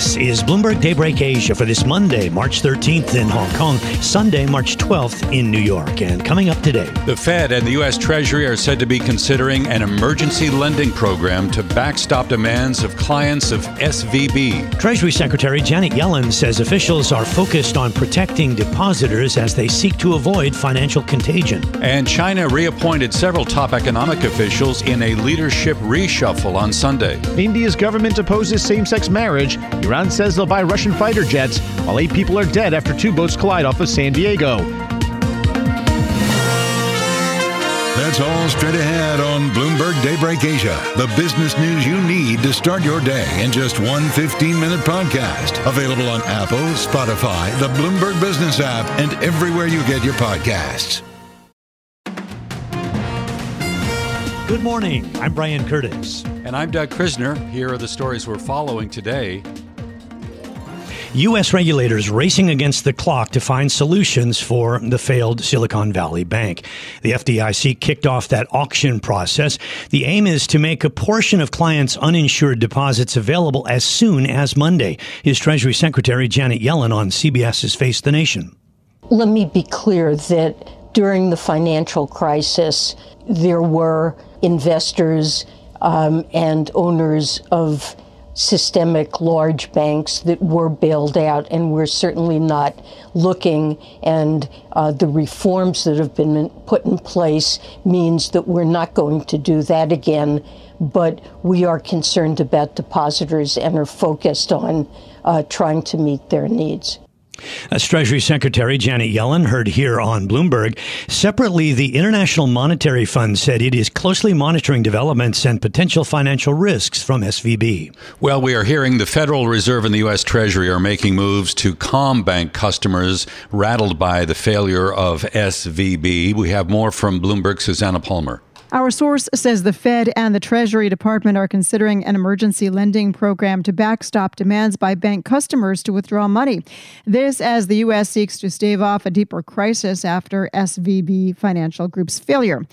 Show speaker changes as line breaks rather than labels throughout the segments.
This is Bloomberg Daybreak Asia for this Monday, March 13th in Hong Kong, Sunday, March 12th in New York. And coming up today,
the Fed and the U.S. Treasury are said to be considering an emergency lending program to backstop demands of clients of SVB.
Treasury Secretary Janet Yellen says officials are focused on protecting depositors as they seek to avoid financial contagion.
And China reappointed several top economic officials in a leadership reshuffle on Sunday.
India's government opposes same sex marriage. Iran says they'll buy Russian fighter jets, while eight people are dead after two boats collide off of San Diego.
That's all straight ahead on Bloomberg Daybreak Asia. The business news you need to start your day in just one 15 minute podcast. Available on Apple, Spotify, the Bloomberg Business app, and everywhere you get your podcasts.
Good morning. I'm Brian Curtis.
And I'm Doug Krisner. Here are the stories we're following today.
U.S. regulators racing against the clock to find solutions for the failed Silicon Valley Bank. The FDIC kicked off that auction process. The aim is to make a portion of clients' uninsured deposits available as soon as Monday. His Treasury Secretary Janet Yellen on CBS's Face the Nation.
Let me be clear that during the financial crisis, there were investors um, and owners of systemic large banks that were bailed out, and we're certainly not looking. And uh, the reforms that have been put in place means that we're not going to do that again. But we are concerned about depositors and are focused on uh, trying to meet their needs.
As Treasury Secretary Janet Yellen heard here on Bloomberg. Separately, the International Monetary Fund said it is closely monitoring developments and potential financial risks from SVB.
Well, we are hearing the Federal Reserve and the U.S. Treasury are making moves to calm bank customers rattled by the failure of SVB. We have more from Bloomberg, Susannah Palmer.
Our source says the Fed and the Treasury Department are considering an emergency lending program to backstop demands by bank customers to withdraw money. This as the U.S. seeks to stave off a deeper crisis after SVB Financial Group's failure.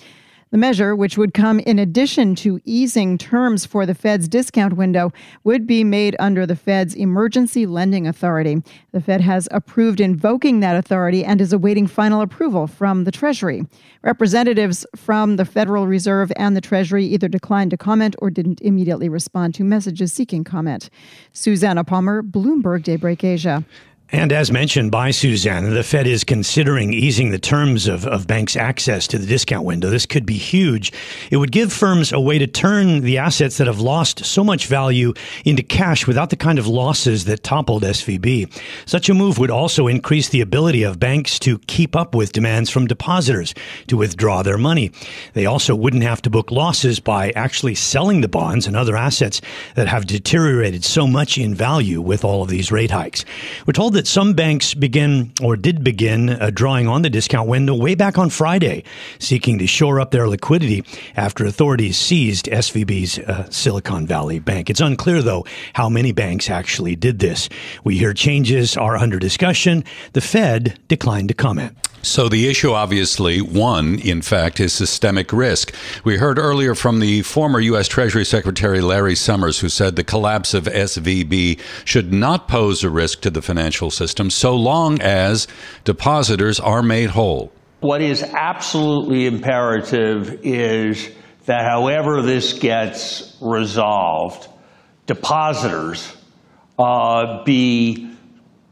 The measure, which would come in addition to easing terms for the Fed's discount window, would be made under the Fed's Emergency Lending Authority. The Fed has approved invoking that authority and is awaiting final approval from the Treasury. Representatives from the Federal Reserve and the Treasury either declined to comment or didn't immediately respond to messages seeking comment. Susanna Palmer, Bloomberg Daybreak Asia.
And as mentioned by Suzanne, the Fed is considering easing the terms of, of banks' access to the discount window. This could be huge. It would give firms a way to turn the assets that have lost so much value into cash without the kind of losses that toppled SVB. Such a move would also increase the ability of banks to keep up with demands from depositors to withdraw their money. They also wouldn't have to book losses by actually selling the bonds and other assets that have deteriorated so much in value with all of these rate hikes. We're told that some banks begin or did begin uh, drawing on the discount window way back on Friday, seeking to shore up their liquidity after authorities seized SVB's uh, Silicon Valley Bank. It's unclear, though, how many banks actually did this. We hear changes are under discussion. The Fed declined to comment.
So the issue, obviously, one, in fact, is systemic risk. We heard earlier from the former U.S. Treasury Secretary Larry Summers, who said the collapse of SVB should not pose a risk to the financial system so long as depositors are made whole.
What is absolutely imperative is that however this gets resolved, depositors uh, be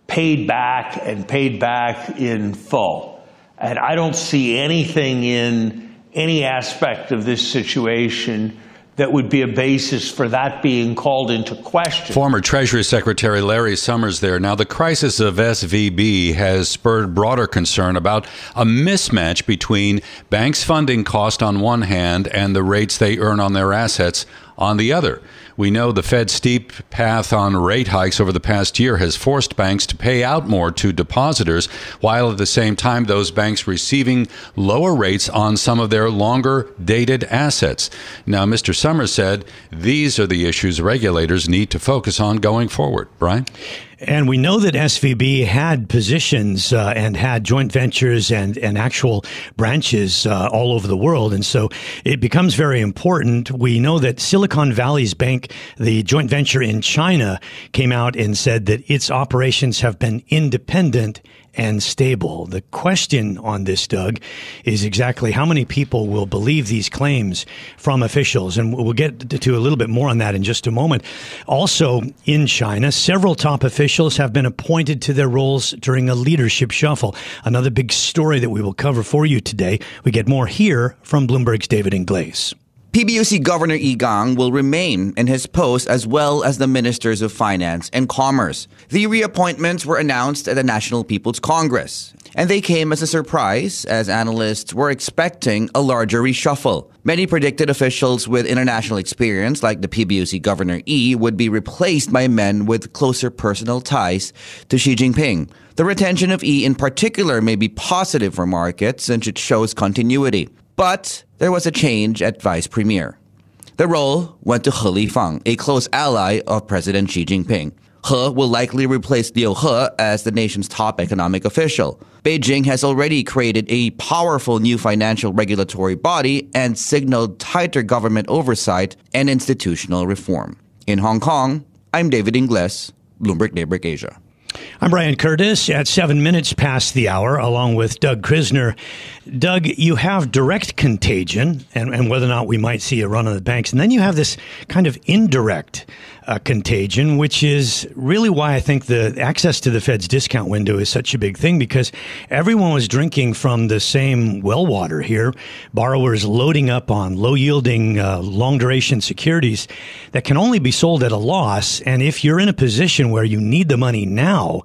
paid back and paid back in full. And I don't see anything in any aspect of this situation that would be a basis for that being called into question.
Former Treasury Secretary Larry Summers there. Now, the crisis of SVB has spurred broader concern about a mismatch between banks' funding cost on one hand and the rates they earn on their assets on the other. We know the Fed's steep path on rate hikes over the past year has forced banks to pay out more to depositors, while at the same time, those banks receiving lower rates on some of their longer dated assets. Now, Mr. Summers said these are the issues regulators need to focus on going forward. Brian?
And we know that SVB had positions uh, and had joint ventures and, and actual branches uh, all over the world. And so it becomes very important. We know that Silicon Valley's bank, the joint venture in China, came out and said that its operations have been independent and stable. The question on this, Doug, is exactly how many people will believe these claims from officials. And we'll get to a little bit more on that in just a moment. Also, in China, several top officials have been appointed to their roles during a leadership shuffle. Another big story that we will cover for you today. We get more here from Bloomberg's David Ingles.
PBOC Governor Yi Gang will remain in his post as well as the Ministers of Finance and Commerce. The reappointments were announced at the National People's Congress, and they came as a surprise as analysts were expecting a larger reshuffle. Many predicted officials with international experience, like the PBOC Governor Yi, would be replaced by men with closer personal ties to Xi Jinping. The retention of Yi in particular may be positive for markets since it shows continuity. But there was a change at vice premier. The role went to He Lifeng, a close ally of President Xi Jinping. He will likely replace Liu He as the nation's top economic official. Beijing has already created a powerful new financial regulatory body and signaled tighter government oversight and institutional reform. In Hong Kong, I'm David Ingles, Bloomberg Daybreak Asia.
I'm Brian Curtis at seven minutes past the hour, along with Doug Krisner. Doug, you have direct contagion and, and whether or not we might see a run on the banks. And then you have this kind of indirect uh, contagion, which is really why I think the access to the Fed's discount window is such a big thing because everyone was drinking from the same well water here. Borrowers loading up on low yielding, uh, long duration securities that can only be sold at a loss. And if you're in a position where you need the money now,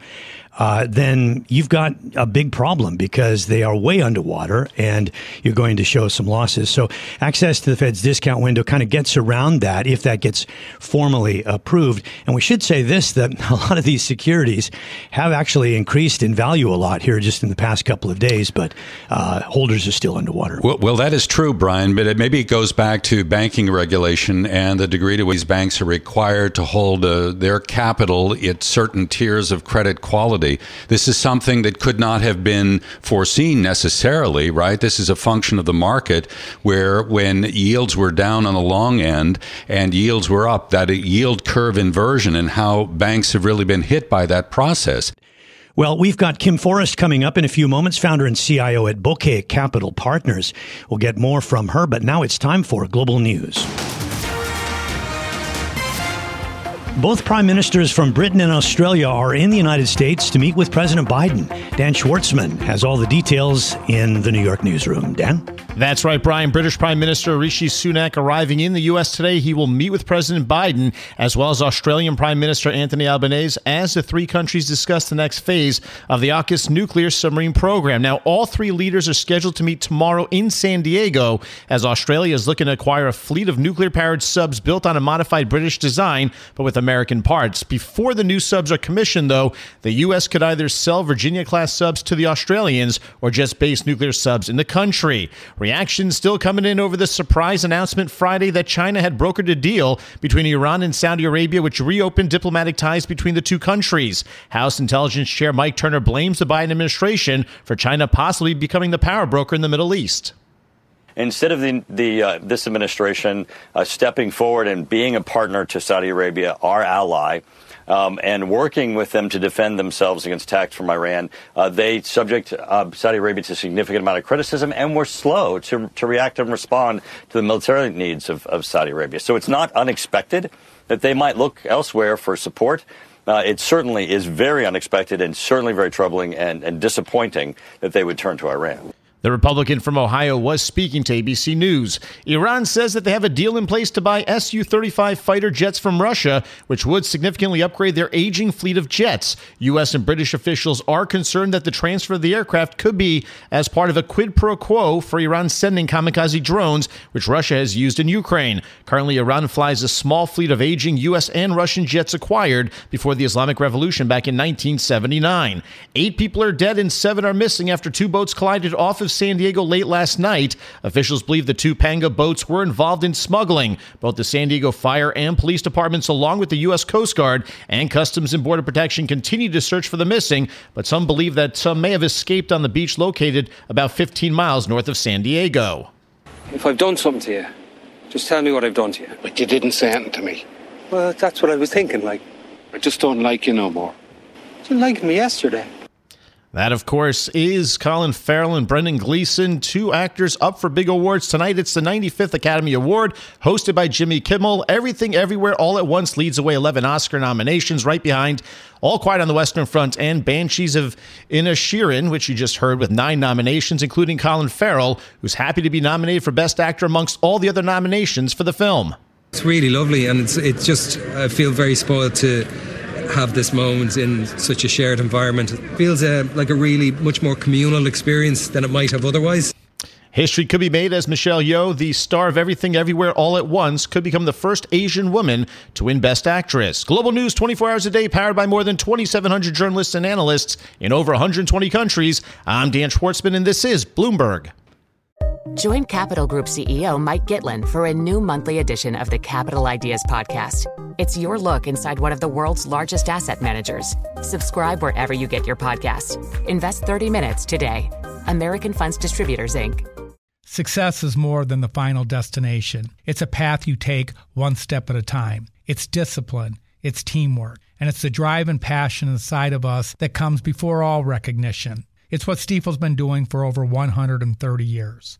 uh, then you've got a big problem because they are way underwater and you're going to show some losses. So access to the Fed's discount window kind of gets around that if that gets formally approved. And we should say this, that a lot of these securities have actually increased in value a lot here just in the past couple of days, but uh, holders are still underwater.
Well, well, that is true, Brian, but it, maybe it goes back to banking regulation and the degree to which these banks are required to hold uh, their capital at certain tiers of credit quality. This is something that could not have been foreseen necessarily, right? This is a function of the market where when yields were down on the long end and yields were up, that yield curve inversion and how banks have really been hit by that process.
Well, we've got Kim Forrest coming up in a few moments, founder and CIO at Bokeh Capital Partners. We'll get more from her, but now it's time for global news. Both prime ministers from Britain and Australia are in the United States to meet with President Biden. Dan Schwartzman has all the details in the New York newsroom. Dan?
That's right, Brian. British Prime Minister Rishi Sunak arriving in the U.S. today. He will meet with President Biden as well as Australian Prime Minister Anthony Albanese as the three countries discuss the next phase of the AUKUS nuclear submarine program. Now, all three leaders are scheduled to meet tomorrow in San Diego as Australia is looking to acquire a fleet of nuclear powered subs built on a modified British design, but with American parts. Before the new subs are commissioned, though, the U.S. could either sell Virginia class subs to the Australians or just base nuclear subs in the country. Reactions still coming in over the surprise announcement Friday that China had brokered a deal between Iran and Saudi Arabia, which reopened diplomatic ties between the two countries. House Intelligence Chair Mike Turner blames the Biden administration for China possibly becoming the power broker in the Middle East.
Instead of the, the uh, this administration uh, stepping forward and being a partner to Saudi Arabia, our ally, um, and working with them to defend themselves against attacks from Iran, uh, they subject uh, Saudi Arabia to a significant amount of criticism and were slow to, to react and respond to the military needs of, of Saudi Arabia. So it's not unexpected that they might look elsewhere for support. Uh, it certainly is very unexpected and certainly very troubling and, and disappointing that they would turn to Iran.
The Republican from Ohio was speaking to ABC News. Iran says that they have a deal in place to buy Su 35 fighter jets from Russia, which would significantly upgrade their aging fleet of jets. U.S. and British officials are concerned that the transfer of the aircraft could be as part of a quid pro quo for Iran sending kamikaze drones, which Russia has used in Ukraine. Currently, Iran flies a small fleet of aging U.S. and Russian jets acquired before the Islamic Revolution back in 1979. Eight people are dead and seven are missing after two boats collided off of of San Diego late last night. Officials believe the two Panga boats were involved in smuggling. Both the San Diego Fire and Police Departments, along with the U.S. Coast Guard and Customs and Border Protection, continue to search for the missing, but some believe that some may have escaped on the beach located about 15 miles north of San Diego.
If I've done something to you, just tell me what I've done to you.
But you didn't say anything to me.
Well, that's what I was thinking, like.
I just don't like you no more.
You didn't me yesterday.
That, of course, is Colin Farrell and Brendan Gleeson, two actors up for big awards tonight. It's the 95th Academy Award, hosted by Jimmy Kimmel. Everything Everywhere All at Once leads away 11 Oscar nominations, right behind All Quiet on the Western Front and Banshees of Inisherin, which you just heard with nine nominations, including Colin Farrell, who's happy to be nominated for Best Actor amongst all the other nominations for the film.
It's really lovely, and it's it's just I feel very spoiled to have this moment in such a shared environment. It feels uh, like a really much more communal experience than it might have otherwise.
History could be made as Michelle Yeoh, the star of Everything Everywhere All at Once, could become the first Asian woman to win Best Actress. Global news 24 hours a day, powered by more than 2,700 journalists and analysts in over 120 countries. I'm Dan Schwartzman, and this is Bloomberg.
Join Capital Group CEO Mike Gitlin for a new monthly edition of the Capital Ideas Podcast. It's your look inside one of the world's largest asset managers. Subscribe wherever you get your podcast. Invest 30 minutes today. American Funds Distributors, Inc.
Success is more than the final destination, it's a path you take one step at a time. It's discipline, it's teamwork, and it's the drive and passion inside of us that comes before all recognition. It's what Stifel's been doing for over 130 years.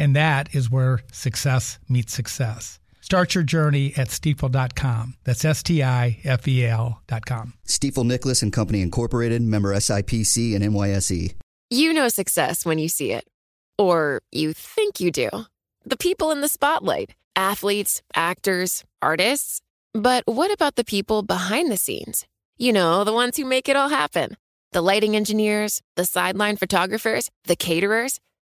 And that is where success meets success. Start your journey at stifel.com. That's S T I F E L.com.
Stifel Nicolaus and Company Incorporated, member SIPC and NYSE.
You know success when you see it, or you think you do. The people in the spotlight athletes, actors, artists. But what about the people behind the scenes? You know, the ones who make it all happen the lighting engineers, the sideline photographers, the caterers.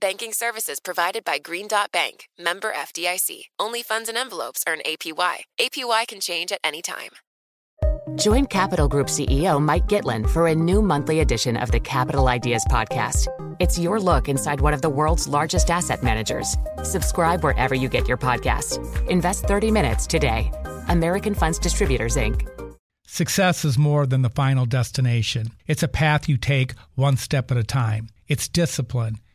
Banking services provided by Green Dot Bank, member FDIC. Only funds and envelopes earn APY. APY can change at any time.
Join Capital Group CEO Mike Gitlin for a new monthly edition of the Capital Ideas Podcast. It's your look inside one of the world's largest asset managers. Subscribe wherever you get your podcast. Invest 30 minutes today. American Funds Distributors, Inc.
Success is more than the final destination, it's a path you take one step at a time. It's discipline,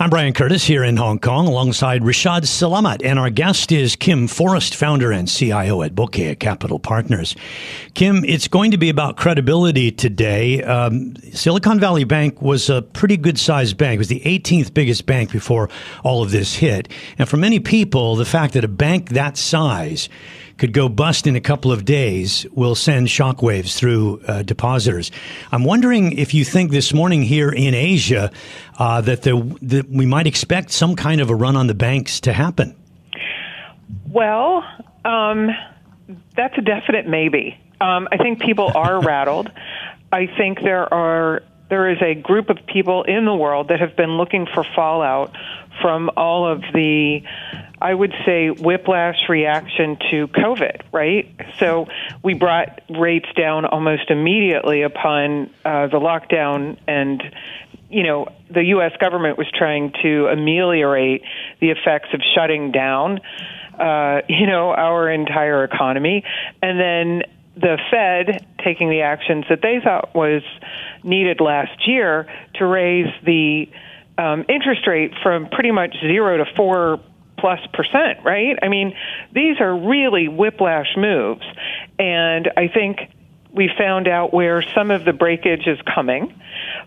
I'm Brian Curtis here in Hong Kong alongside Rishaad Salamat, and our guest is Kim Forrest, founder and CIO at Bokeh Capital Partners. Kim, it's going to be about credibility today. Um, Silicon Valley Bank was a pretty good sized bank. It was the 18th biggest bank before all of this hit. And for many people, the fact that a bank that size could go bust in a couple of days will send shockwaves through uh, depositors. I'm wondering if you think this morning here in Asia uh, that, the, that we might expect some kind of a run on the banks to happen.
Well, um, that's a definite maybe. Um, I think people are rattled. I think there are there is a group of people in the world that have been looking for fallout from all of the I would say whiplash reaction to COVID, right? So we brought rates down almost immediately upon uh, the lockdown, and you know the U.S. government was trying to ameliorate the effects of shutting down, uh, you know, our entire economy, and then the Fed taking the actions that they thought was needed last year to raise the um, interest rate from pretty much zero to four plus percent, right? I mean, these are really whiplash moves. And I think we found out where some of the breakage is coming.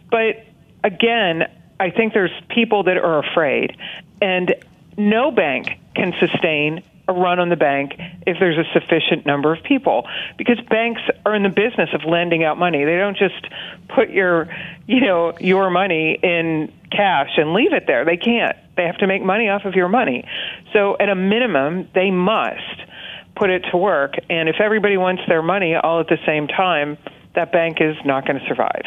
But again, I think there's people that are afraid. And no bank can sustain a run on the bank if there's a sufficient number of people because banks are in the business of lending out money they don't just put your you know your money in cash and leave it there they can't they have to make money off of your money. So at a minimum they must put it to work. And if everybody wants their money all at the same time that bank is not going to survive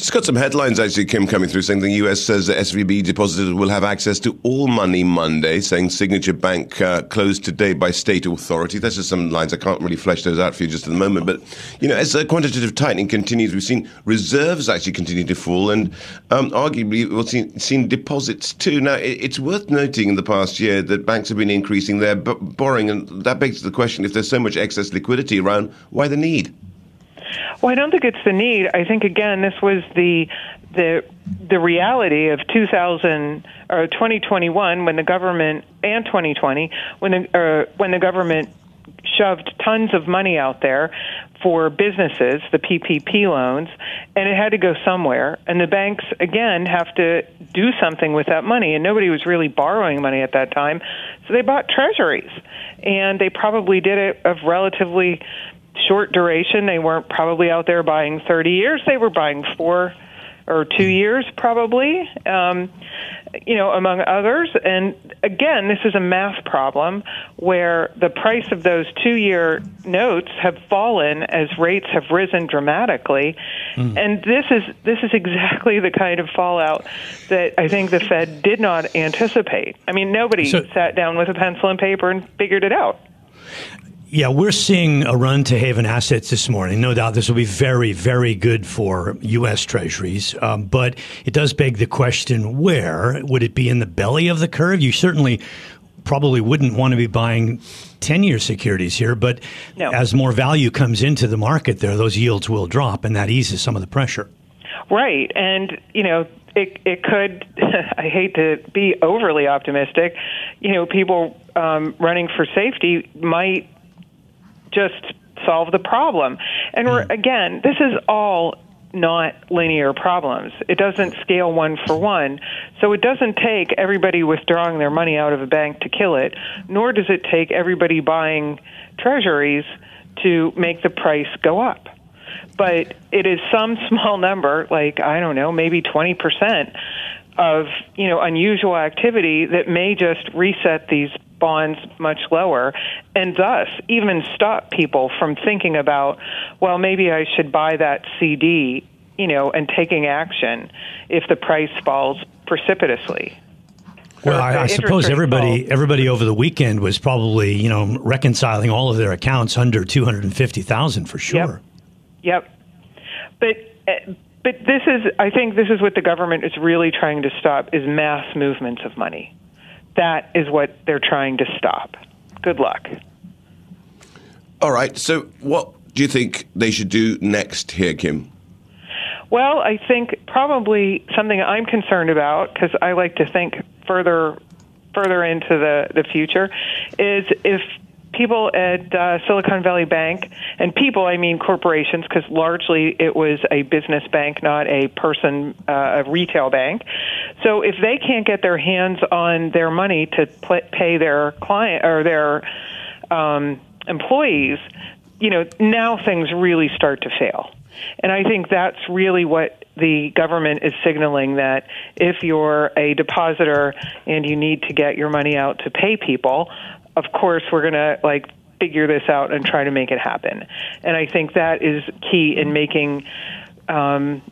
just got some headlines actually, Kim, coming through saying the US says that SVB depositors will have access to all money Monday, saying Signature Bank uh, closed today by state authority. Those are some lines. I can't really flesh those out for you just at the moment. But, you know, as uh, quantitative tightening continues, we've seen reserves actually continue to fall and um, arguably we've seen, seen deposits too. Now, it, it's worth noting in the past year that banks have been increasing their b- borrowing, and that begs the question if there's so much excess liquidity around, why the need?
Well, I don't think it's the need. I think again, this was the the the reality of 2000 or 2021 when the government and 2020 when the uh, when the government shoved tons of money out there for businesses, the PPP loans, and it had to go somewhere. And the banks, again, have to do something with that money. And nobody was really borrowing money at that time. So they bought treasuries. And they probably did it of relatively short duration. They weren't probably out there buying 30 years. They were buying four or two years, probably, um, you know, among others. And again, this is a math problem where the price of those two year notes have fallen as rates have risen dramatically. Mm. And this is this is exactly the kind of fallout that I think the Fed did not anticipate. I mean, nobody so, sat down with a pencil and paper and figured it out.
Yeah, we're seeing a run to haven assets this morning. No doubt this will be very, very good for U.S. Treasuries. Um, but it does beg the question where? Would it be in the belly of the curve? You certainly probably wouldn't want to be buying 10 year securities here, but no. as more value comes into the market there, those yields will drop, and that eases some of the pressure.
Right. And, you know, it, it could, I hate to be overly optimistic, you know, people um, running for safety might just solve the problem. And we're, mm. again, this is all not linear problems. It doesn't scale one for one. So it doesn't take everybody withdrawing their money out of a bank to kill it, nor does it take everybody buying treasuries to make the price go up. But it is some small number, like, I don't know, maybe 20% of you know unusual activity that may just reset these bonds much lower and thus even stop people from thinking about well maybe I should buy that CD you know and taking action if the price falls precipitously
well, I, I suppose everybody fall. everybody over the weekend was probably you know reconciling all of their accounts under two hundred and fifty thousand for sure.
Yep. yep. But uh, but this is I think this is what the government is really trying to stop is mass movements of money. That is what they're trying to stop. Good luck.
All right. So what do you think they should do next here, Kim?
Well, I think probably something I'm concerned about because I like to think further further into the the future is if people at uh, Silicon Valley Bank, and people, I mean corporations, because largely it was a business bank, not a person, uh, a retail bank. So if they can't get their hands on their money to pl- pay their client or their um, employees, you know, now things really start to fail. And I think that's really what the government is signaling that if you're a depositor and you need to get your money out to pay people, of course we're going to like figure this out and try to make it happen. And I think that is key in making um,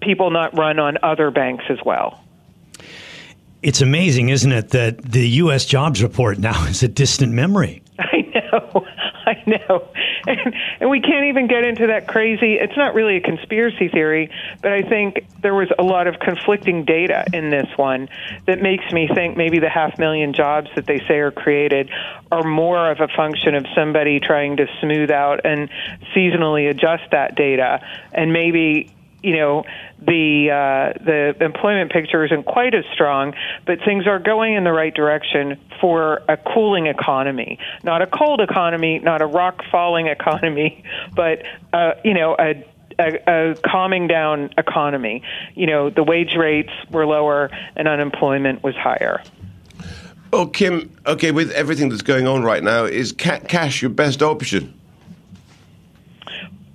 people not run on other banks as well.
It's amazing, isn't it, that the U.S. jobs report now is a distant memory.
I know. I know. And, and we can't even get into that crazy, it's not really a conspiracy theory, but I think there was a lot of conflicting data in this one that makes me think maybe the half million jobs that they say are created are more of a function of somebody trying to smooth out and seasonally adjust that data and maybe you know the uh, the employment picture isn't quite as strong, but things are going in the right direction for a cooling economy, not a cold economy, not a rock falling economy, but uh, you know a a, a calming down economy. You know, the wage rates were lower and unemployment was higher.
Oh, Kim, okay, with everything that's going on right now, is ca- cash your best option?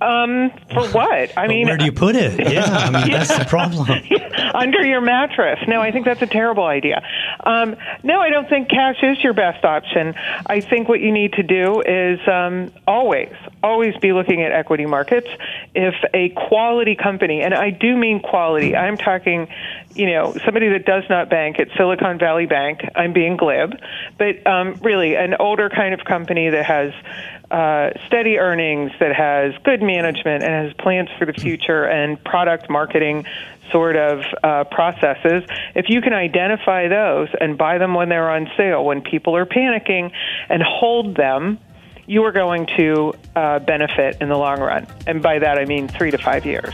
Um, for what? I mean,
where do you put it? Yeah, I mean yeah. that's the problem.
Under your mattress. No, I think that's a terrible idea. Um, no, I don't think cash is your best option. I think what you need to do is um, always, always be looking at equity markets. If a quality company, and I do mean quality, I'm talking, you know, somebody that does not bank at Silicon Valley Bank. I'm being glib, but um, really an older kind of company that has uh, steady earnings, that has good management, and has plans for the future and product marketing sort of uh, processes. If you can identify those and buy them when they're on sale, when people are panicking, and hold them, you are going to uh, benefit in the long run. And by that, I mean three to five years.